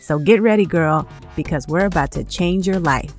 So get ready, girl, because we're about to change your life.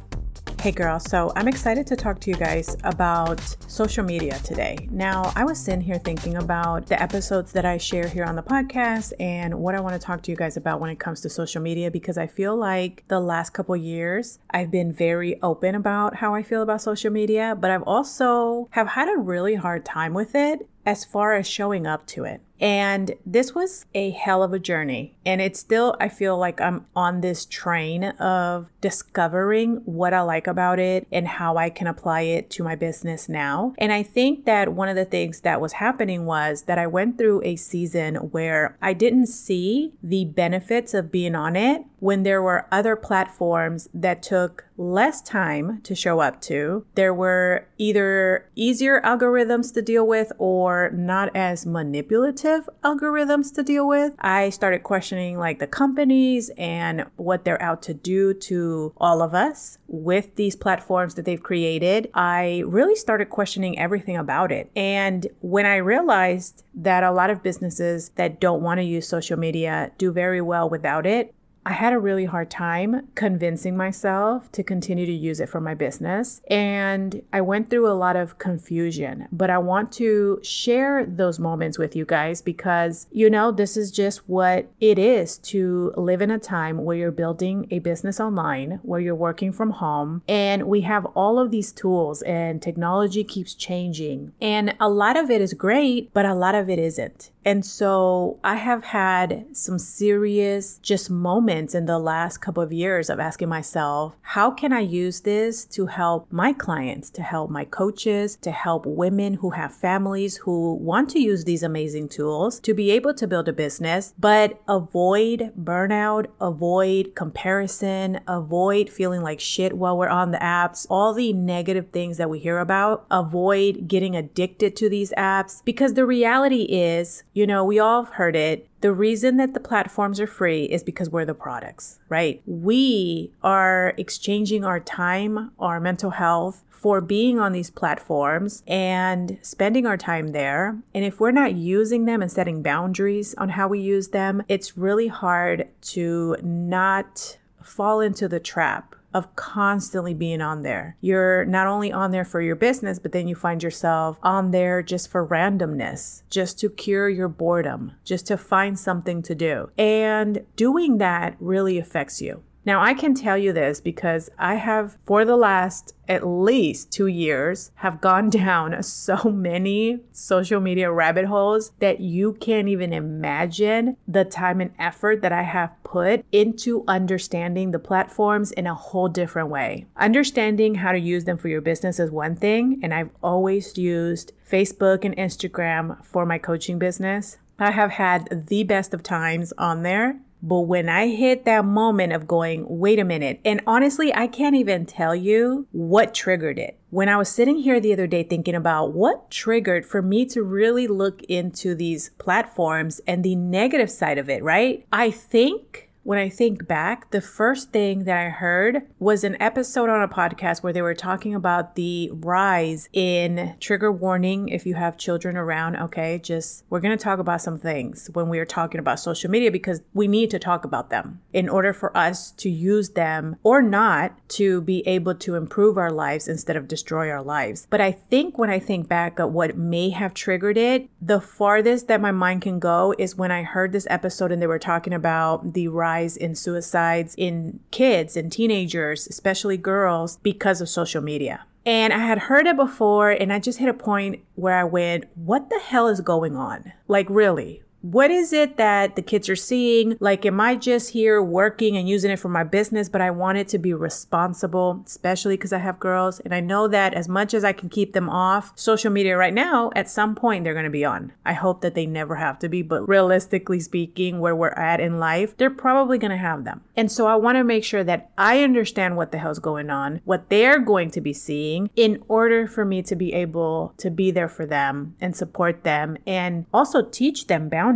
Hey, girl. So I'm excited to talk to you guys about social media today. Now, I was sitting here thinking about the episodes that I share here on the podcast and what I want to talk to you guys about when it comes to social media because I feel like the last couple years I've been very open about how I feel about social media, but I've also have had a really hard time with it as far as showing up to it. And this was a hell of a journey. And it's still, I feel like I'm on this train of discovering what I like about it and how I can apply it to my business now. And I think that one of the things that was happening was that I went through a season where I didn't see the benefits of being on it when there were other platforms that took less time to show up to. There were either easier algorithms to deal with or not as manipulative algorithms to deal with. I started questioning like the companies and what they're out to do to all of us with these platforms that they've created. I really started questioning everything about it. And when I realized that a lot of businesses that don't want to use social media do very well without it, I had a really hard time convincing myself to continue to use it for my business. And I went through a lot of confusion, but I want to share those moments with you guys because, you know, this is just what it is to live in a time where you're building a business online, where you're working from home, and we have all of these tools and technology keeps changing. And a lot of it is great, but a lot of it isn't. And so I have had some serious just moments in the last couple of years of asking myself, how can I use this to help my clients, to help my coaches, to help women who have families who want to use these amazing tools to be able to build a business, but avoid burnout, avoid comparison, avoid feeling like shit while we're on the apps, all the negative things that we hear about, avoid getting addicted to these apps because the reality is you know, we all have heard it. The reason that the platforms are free is because we're the products, right? We are exchanging our time, our mental health for being on these platforms and spending our time there. And if we're not using them and setting boundaries on how we use them, it's really hard to not fall into the trap of constantly being on there. You're not only on there for your business, but then you find yourself on there just for randomness, just to cure your boredom, just to find something to do. And doing that really affects you. Now, I can tell you this because I have, for the last at least two years, have gone down so many social media rabbit holes that you can't even imagine the time and effort that I have put into understanding the platforms in a whole different way. Understanding how to use them for your business is one thing, and I've always used Facebook and Instagram for my coaching business. I have had the best of times on there but when I hit that moment of going, wait a minute, and honestly, I can't even tell you what triggered it. When I was sitting here the other day thinking about what triggered for me to really look into these platforms and the negative side of it, right? I think when I think back, the first thing that I heard was an episode on a podcast where they were talking about the rise in trigger warning if you have children around. Okay, just we're going to talk about some things when we are talking about social media because we need to talk about them in order for us to use them or not to be able to improve our lives instead of destroy our lives. But I think when I think back at what may have triggered it, the farthest that my mind can go is when I heard this episode and they were talking about the rise rise in suicides in kids and teenagers, especially girls, because of social media. And I had heard it before, and I just hit a point where I went, What the hell is going on? Like, really? What is it that the kids are seeing? Like, am I just here working and using it for my business, but I want it to be responsible, especially because I have girls. And I know that as much as I can keep them off social media right now, at some point they're going to be on. I hope that they never have to be, but realistically speaking, where we're at in life, they're probably going to have them. And so I want to make sure that I understand what the hell's going on, what they're going to be seeing in order for me to be able to be there for them and support them and also teach them boundaries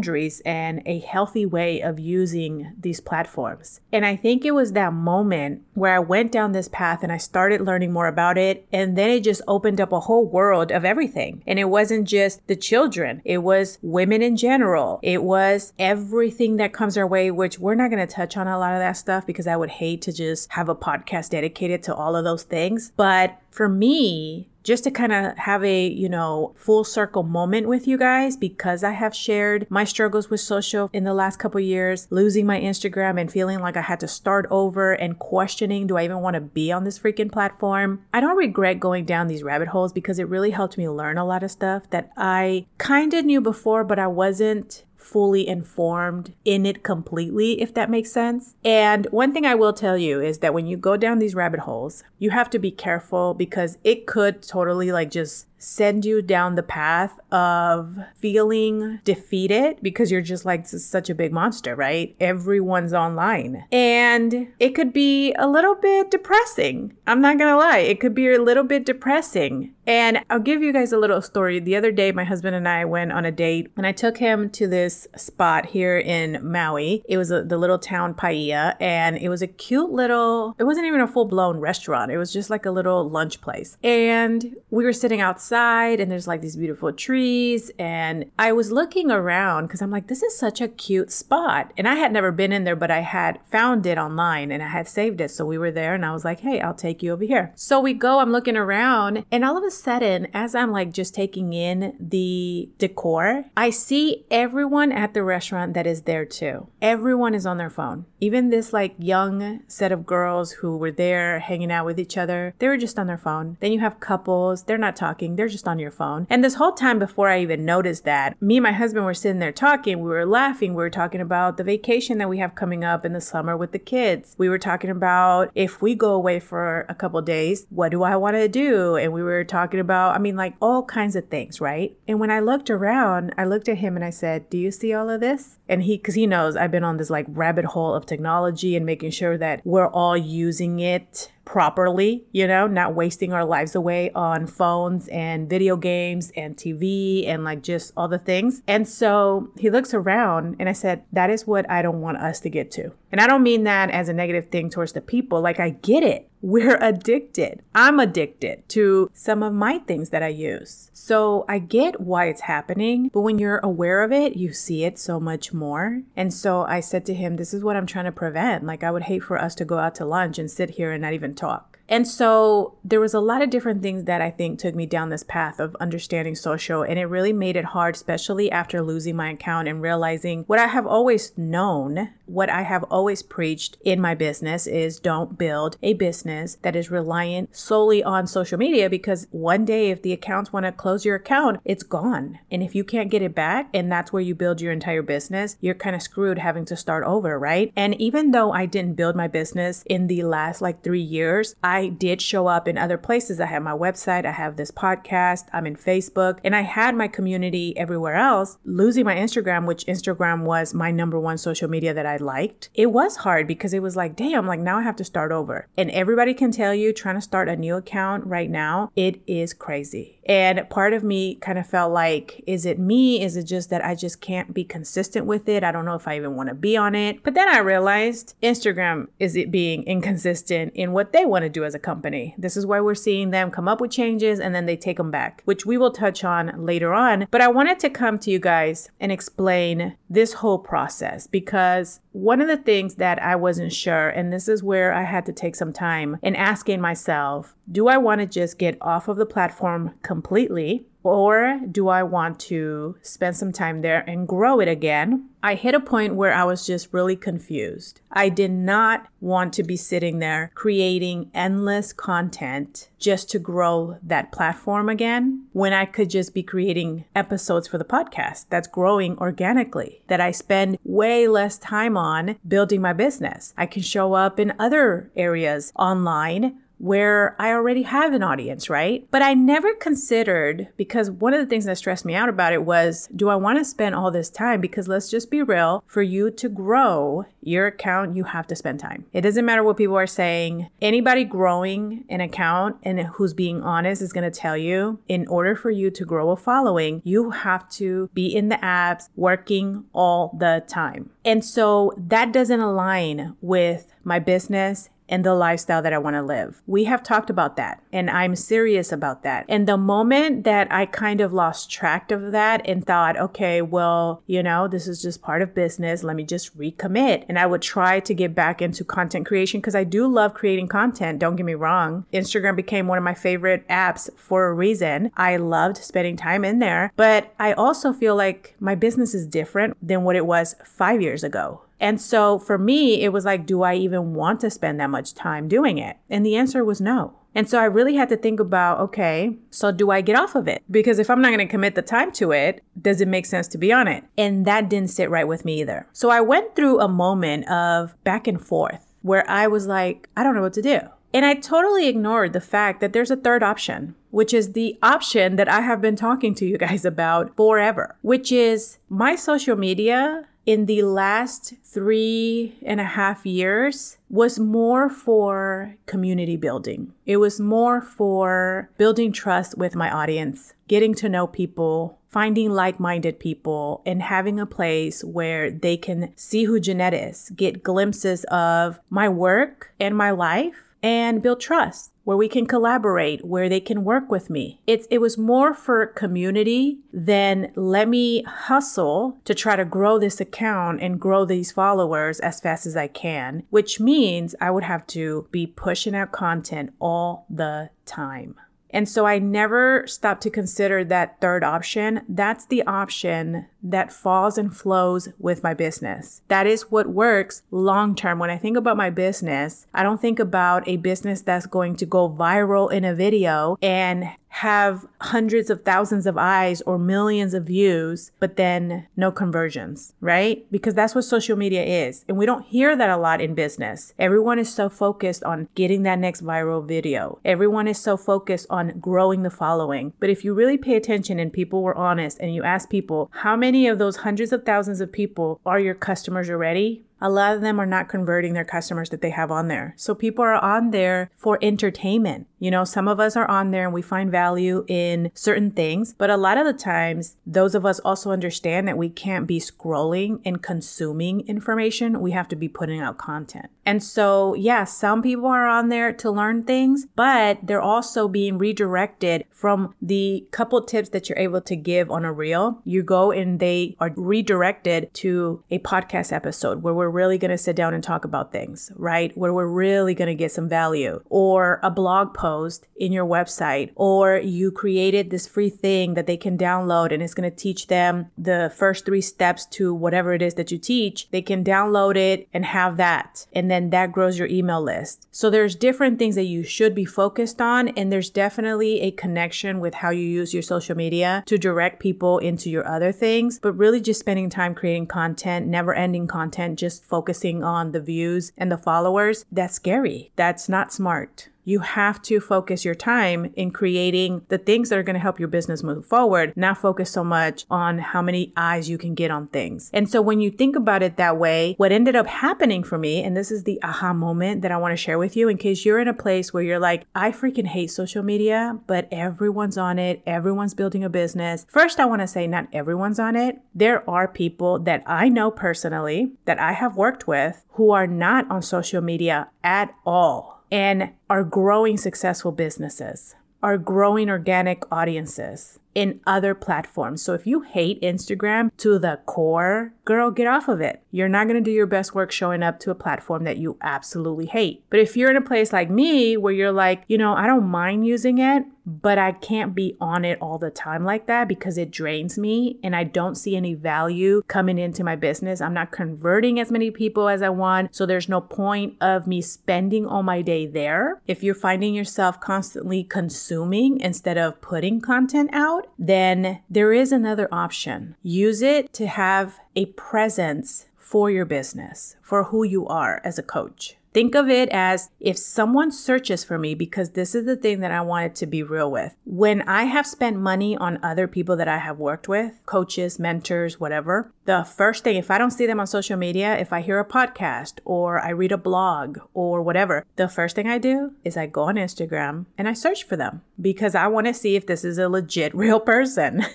and a healthy way of using these platforms. And I think it was that moment where I went down this path and I started learning more about it. And then it just opened up a whole world of everything. And it wasn't just the children, it was women in general. It was everything that comes our way, which we're not going to touch on a lot of that stuff because I would hate to just have a podcast dedicated to all of those things. But for me, just to kind of have a, you know, full circle moment with you guys because I have shared my struggles with social in the last couple years, losing my Instagram and feeling like I had to start over and questioning, do I even want to be on this freaking platform? I don't regret going down these rabbit holes because it really helped me learn a lot of stuff that I kind of knew before, but I wasn't fully informed in it completely, if that makes sense. And one thing I will tell you is that when you go down these rabbit holes, you have to be careful because it could totally like just send you down the path of feeling defeated because you're just like such a big monster, right? Everyone's online. And it could be a little bit depressing. I'm not gonna lie, it could be a little bit depressing. And I'll give you guys a little story. The other day, my husband and I went on a date and I took him to this spot here in Maui. It was a, the little town Paia and it was a cute little, it wasn't even a full blown restaurant. It was just like a little lunch place. And we were sitting outside outside and there's like these beautiful trees. And I was looking around because I'm like, this is such a cute spot. And I had never been in there, but I had found it online and I had saved it. So we were there and I was like, hey, I'll take you over here. So we go, I'm looking around, and all of a sudden, as I'm like just taking in the decor, I see everyone at the restaurant that is there too. Everyone is on their phone. Even this like young set of girls who were there hanging out with each other, they were just on their phone. Then you have couples, they're not talking, they're just on your phone. And this whole time before I even noticed that, me and my husband were sitting there talking. We were laughing. We were talking about the vacation that we have coming up in the summer with the kids. We were talking about if we go away for a couple days, what do I want to do? And we were talking about, I mean, like all kinds of things, right? And when I looked around, I looked at him and I said, Do you see all of this? And he, because he knows I've been on this like rabbit hole of technology and making sure that we're all using it properly, you know, not wasting our lives away on phones and video games and TV and like just all the things. And so he looks around and I said, That is what I don't want us to get to. And I don't mean that as a negative thing towards the people. Like, I get it. We're addicted. I'm addicted to some of my things that I use. So I get why it's happening, but when you're aware of it, you see it so much more. And so I said to him, This is what I'm trying to prevent. Like, I would hate for us to go out to lunch and sit here and not even talk. And so there was a lot of different things that I think took me down this path of understanding social. And it really made it hard, especially after losing my account and realizing what I have always known, what I have always preached in my business is don't build a business that is reliant solely on social media because one day if the accounts want to close your account, it's gone. And if you can't get it back and that's where you build your entire business, you're kind of screwed having to start over, right? And even though I didn't build my business in the last like three years, I I did show up in other places. I have my website, I have this podcast, I'm in Facebook, and I had my community everywhere else. Losing my Instagram, which Instagram was my number one social media that I liked, it was hard because it was like, damn, like now I have to start over. And everybody can tell you trying to start a new account right now, it is crazy. And part of me kind of felt like, is it me? Is it just that I just can't be consistent with it? I don't know if I even want to be on it. But then I realized Instagram is it being inconsistent in what they want to do as a company. This is why we're seeing them come up with changes and then they take them back, which we will touch on later on. But I wanted to come to you guys and explain this whole process because one of the things that I wasn't sure, and this is where I had to take some time in asking myself, do I want to just get off of the platform completely? Or do I want to spend some time there and grow it again? I hit a point where I was just really confused. I did not want to be sitting there creating endless content just to grow that platform again when I could just be creating episodes for the podcast that's growing organically, that I spend way less time on building my business. I can show up in other areas online where I already have an audience, right? But I never considered, because one of the things that stressed me out about it was do I want to spend all this time? Because let's just be real, for you to grow your account, you have to spend time. It doesn't matter what people are saying. Anybody growing an account and who's being honest is going to tell you in order for you to grow a following, you have to be in the apps working all the time. And so that doesn't align with my business and the lifestyle that I want to live. We have talked about that and I'm serious about that. And the moment that I kind of lost track of that and thought, okay, well, you know, this is just part of business. Let me just recommit. And I would try to get back into content creation because I do love creating content. Don't get me wrong. Instagram became one of my favorite apps for a reason. I loved spending time in there, but I also feel like my business is different than what it was five years ago. And so for me, it was like, do I even want to spend that much time doing it? And the answer was no. And so I really had to think about, okay, so do I get off of it? Because if I'm not going to commit the time to it, does it make sense to be on it? And that didn't sit right with me either. So I went through a moment of back and forth where I was like, I don't know what to do. And I totally ignored the fact that there's a third option, which is the option that I have been talking to you guys about forever, which is my social media in the last three and a half years was more for community building. It was more for building trust with my audience, getting to know people, finding like minded people, and having a place where they can see who Jeannet is, get glimpses of my work and my life, and build trust where we can collaborate, where they can work with me. It's it was more for community than let me hustle to try to grow this account and grow these followers as fast as I can, which means I would have to be pushing out content all the time. And so I never stopped to consider that third option. That's the option that falls and flows with my business. That is what works long term. When I think about my business, I don't think about a business that's going to go viral in a video and have hundreds of thousands of eyes or millions of views, but then no conversions, right? Because that's what social media is. And we don't hear that a lot in business. Everyone is so focused on getting that next viral video. Everyone is so focused on growing the following. But if you really pay attention and people were honest and you ask people, how many of those hundreds of thousands of people are your customers already? A lot of them are not converting their customers that they have on there. So people are on there for entertainment. You know, some of us are on there and we find value in certain things, but a lot of the times, those of us also understand that we can't be scrolling and consuming information. We have to be putting out content. And so, yeah, some people are on there to learn things, but they're also being redirected from the couple tips that you're able to give on a reel. You go and they are redirected to a podcast episode where we're we're really going to sit down and talk about things, right? Where we're really going to get some value, or a blog post in your website, or you created this free thing that they can download and it's going to teach them the first three steps to whatever it is that you teach. They can download it and have that. And then that grows your email list. So there's different things that you should be focused on. And there's definitely a connection with how you use your social media to direct people into your other things, but really just spending time creating content, never ending content, just focusing on the views and the followers, that's scary. That's not smart you have to focus your time in creating the things that are going to help your business move forward, not focus so much on how many eyes you can get on things. And so when you think about it that way, what ended up happening for me, and this is the aha moment that I want to share with you in case you're in a place where you're like, I freaking hate social media, but everyone's on it, everyone's building a business. First, I want to say not everyone's on it. There are people that I know personally that I have worked with who are not on social media at all and are growing successful businesses, are growing organic audiences. In other platforms. So if you hate Instagram to the core, girl, get off of it. You're not going to do your best work showing up to a platform that you absolutely hate. But if you're in a place like me where you're like, you know, I don't mind using it, but I can't be on it all the time like that because it drains me and I don't see any value coming into my business. I'm not converting as many people as I want. So there's no point of me spending all my day there. If you're finding yourself constantly consuming instead of putting content out, then there is another option. Use it to have a presence for your business, for who you are as a coach. Think of it as if someone searches for me, because this is the thing that I wanted to be real with. When I have spent money on other people that I have worked with, coaches, mentors, whatever, the first thing, if I don't see them on social media, if I hear a podcast or I read a blog or whatever, the first thing I do is I go on Instagram and I search for them because I want to see if this is a legit real person.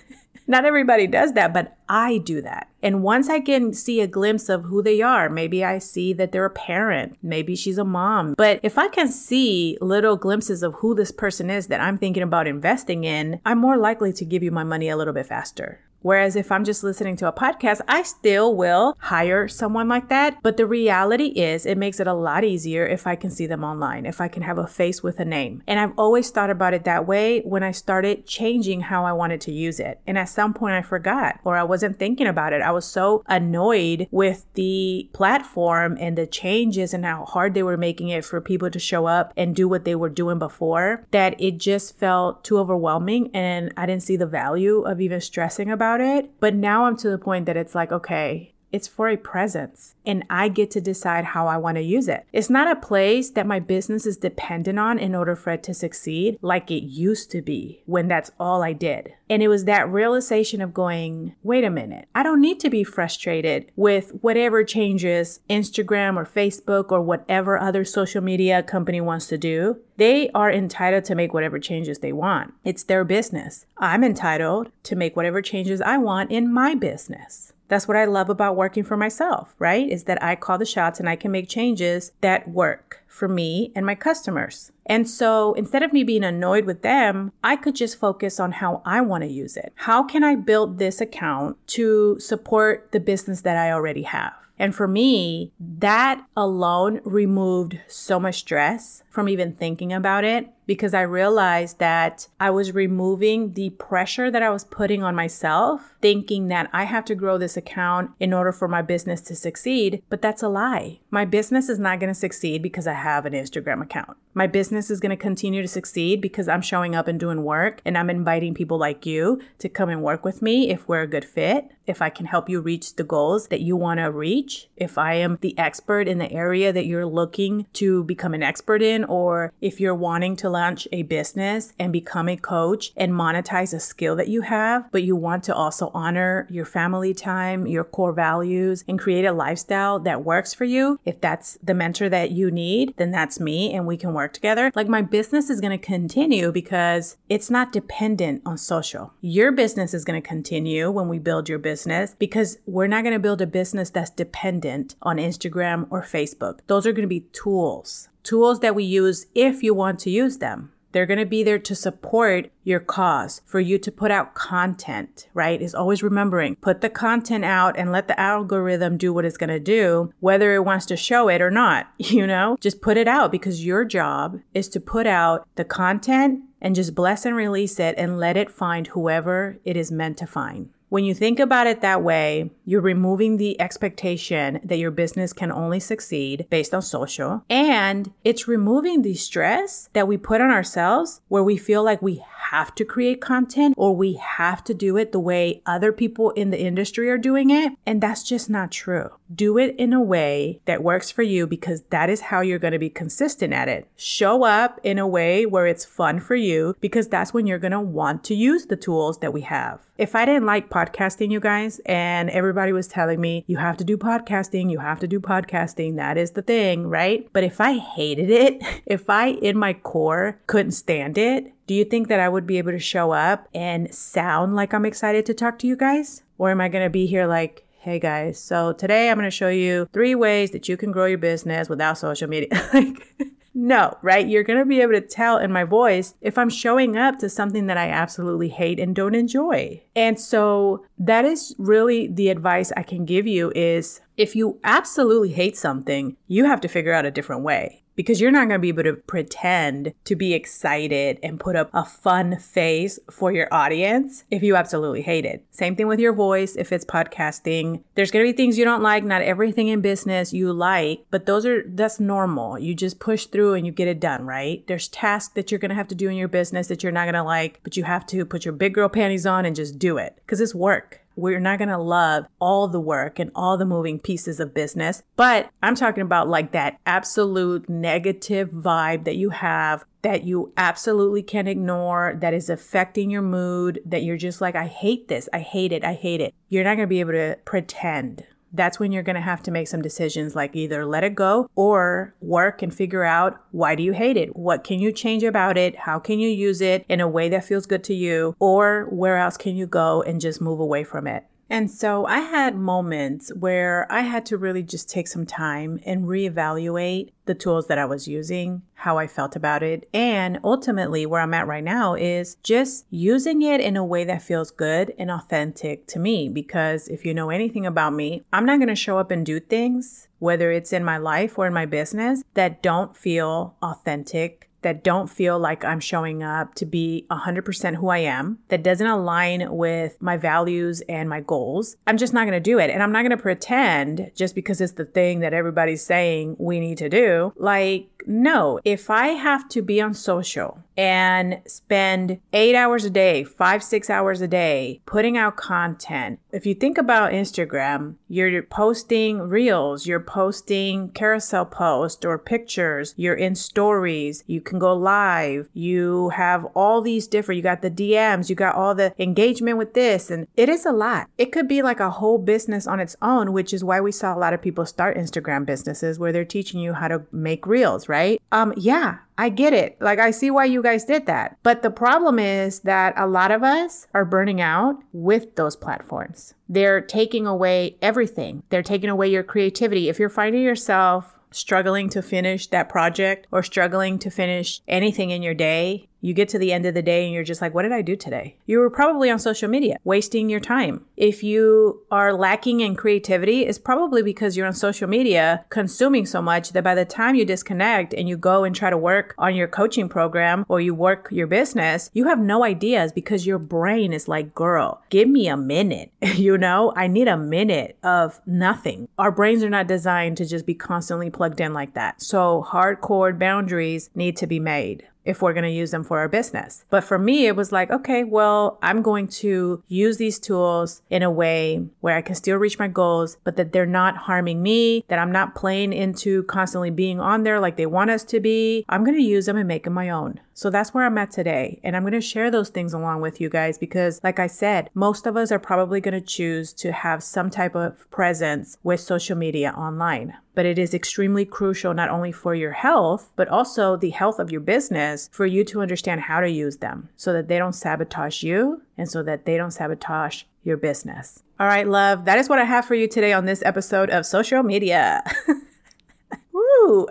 Not everybody does that, but I do that. And once I can see a glimpse of who they are, maybe I see that they're a parent, maybe she's a mom. But if I can see little glimpses of who this person is that I'm thinking about investing in, I'm more likely to give you my money a little bit faster. Whereas if I'm just listening to a podcast, I still will hire someone like that. But the reality is, it makes it a lot easier if I can see them online, if I can have a face with a name. And I've always thought about it that way when I started changing how I wanted to use it. And at some point, I forgot or I wasn't thinking about it. I was so annoyed with the platform and the changes and how hard they were making it for people to show up and do what they were doing before that it just felt too overwhelming. And I didn't see the value of even stressing about about it. But now I'm to the point that it's like, okay, it's for a presence and I get to decide how I want to use it. It's not a place that my business is dependent on in order for it to succeed like it used to be when that's all I did. And it was that realization of going, wait a minute, I don't need to be frustrated with whatever changes Instagram or Facebook or whatever other social media company wants to do. They are entitled to make whatever changes they want. It's their business. I'm entitled to make whatever changes I want in my business. That's what I love about working for myself, right? Is that I call the shots and I can make changes that work for me and my customers. And so instead of me being annoyed with them, I could just focus on how I want to use it. How can I build this account to support the business that I already have? And for me, that alone removed so much stress from even thinking about it because I realized that I was removing the pressure that I was putting on myself, thinking that I have to grow this account in order for my business to succeed. But that's a lie. My business is not going to succeed because I have an Instagram account. My business is going to continue to succeed because I'm showing up and doing work and I'm inviting people like you to come and work with me if we're a good fit, if I can help you reach the goals that you want to reach, if I am the expert in the area that you're looking to become an expert in, or if you're wanting to launch a business and become a coach and monetize a skill that you have, but you want to also honor your family time, your core values, and create a lifestyle that works for you. If that's the mentor that you need, then that's me and we can work together. Like my business is going to continue because it's not dependent on social. Your business is going to continue when we build your business because we're not going to build a business that's dependent on Instagram or Facebook. Those are going to be tools tools that we use if you want to use them. They're going to be there to support your cause, for you to put out content, right? Is always remembering put the content out and let the algorithm do what it's going to do, whether it wants to show it or not, you know? Just put it out because your job is to put out the content and just bless and release it and let it find whoever it is meant to find. When you think about it that way, you're removing the expectation that your business can only succeed based on social, and it's removing the stress that we put on ourselves where we feel like we have to create content or we have to do it the way other people in the industry are doing it. And that's just not true. Do it in a way that works for you because that is how you're going to be consistent at it. Show up in a way where it's fun for you because that's when you're going to want to use the tools that we have. If I didn't like podcasting, you guys, and everybody was telling me, you have to do podcasting, you have to do podcasting, that is the thing, right? But if I hated it, if I in my core couldn't stand it, do you think that I would be able to show up and sound like I'm excited to talk to you guys? Or am I going to be here like, hey guys, so today I'm going to show you three ways that you can grow your business without social media? like, No, right? You're going to be able to tell in my voice if I'm showing up to something that I absolutely hate and don't enjoy. And so that is really the advice I can give you is if you absolutely hate something, you have to figure out a different way because you're not going to be able to pretend to be excited and put up a fun face for your audience if you absolutely hate it. Same thing with your voice if it's podcasting. There's going to be things you don't like, not everything in business you like, but those are that's normal. You just push through and you get it done, right? There's tasks that you're going to have to do in your business that you're not going to like, but you have to put your big girl panties on and just do it because it's work. We're not going to love all the work and all the moving pieces of business, but I'm talking about like that absolute negative vibe that you have that you absolutely can ignore, that is affecting your mood, that you're just like, I hate this, I hate it, I hate it. You're not gonna be able to pretend that's when you're going to have to make some decisions like either let it go or work and figure out why do you hate it? What can you change about it? How can you use it in a way that feels good to you? Or where else can you go and just move away from it? And so I had moments where I had to really just take some time and reevaluate the tools that I was using, how I felt about it, and ultimately where I'm at right now is just using it in a way that feels good and authentic to me. Because if you know anything about me, I'm not going to show up and do things, whether it's in my life or in my business, that don't feel authentic that don't feel like I'm showing up to be 100% who I am, that doesn't align with my values and my goals, I'm just not going to do it. And I'm not going to pretend just because it's the thing that everybody's saying we need to do. Like, no, if I have to be on social and spend eight hours a day, five, six hours a day putting out content, if you think about Instagram, you're posting reels, you're posting carousel posts or pictures, you're in stories, you can go live, you have all these different, you got the DMs, you got all the engagement with this, and it is a lot. It could be like a whole business on its own, which is why we saw a lot of people start Instagram businesses where they're teaching you how to make reels, right? Um, yeah, I get it. Like, I see why you guys did that. But the problem is that a lot of us are burning out with those platforms. They're taking away everything, they're taking away your creativity. If you're finding yourself struggling to finish that project or struggling to finish anything in your day, you get to the end of the day and you're just like, what did I do today? You were probably on social media, wasting your time. If you are lacking in creativity, it's probably because you're on social media consuming so much that by the time you disconnect and you go and try to work on your coaching program or you work your business, you have no ideas because your brain is like, girl, give me a minute. you know, I need a minute of nothing. Our brains are not designed to just be constantly plugged in like that. So hardcore boundaries need to be made if we're going to use them for our business. But for me, it was like, okay, well, I'm going to use these tools in a way where I can still reach my goals, but that they're not harming me, that I'm not playing into constantly being on there like they want us to be. I'm going to use them and make them my own. So that's where I'm at today. And I'm going to share those things along with you guys because, like I said, most of us are probably going to choose to have some type of presence with social media online. But it is extremely crucial not only for your health, but also the health of your business for you to understand how to use them so that they don't sabotage you and so that they don't sabotage your business. All right, love, that is what I have for you today on this episode of social media.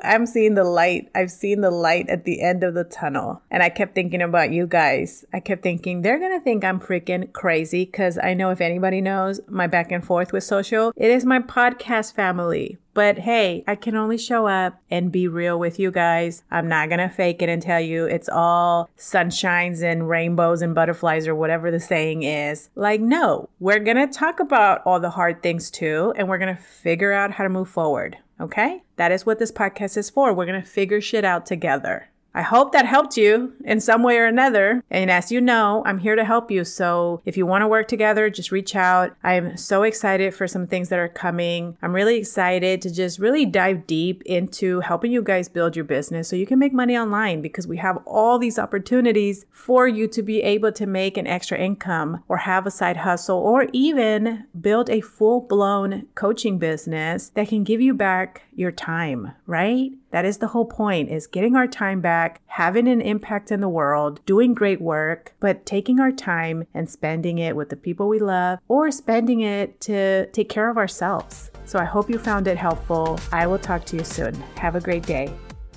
I'm seeing the light. I've seen the light at the end of the tunnel. And I kept thinking about you guys. I kept thinking they're going to think I'm freaking crazy because I know if anybody knows my back and forth with social, it is my podcast family. But hey, I can only show up and be real with you guys. I'm not going to fake it and tell you it's all sunshines and rainbows and butterflies or whatever the saying is. Like, no, we're going to talk about all the hard things too, and we're going to figure out how to move forward. Okay? That is what this podcast is for. We're going to figure shit out together. I hope that helped you in some way or another. And as you know, I'm here to help you. So if you want to work together, just reach out. I'm so excited for some things that are coming. I'm really excited to just really dive deep into helping you guys build your business so you can make money online because we have all these opportunities for you to be able to make an extra income or have a side hustle or even build a full blown coaching business that can give you back your time, right? That is the whole point is getting our time back, having an impact in the world, doing great work, but taking our time and spending it with the people we love or spending it to take care of ourselves. So I hope you found it helpful. I will talk to you soon. Have a great day.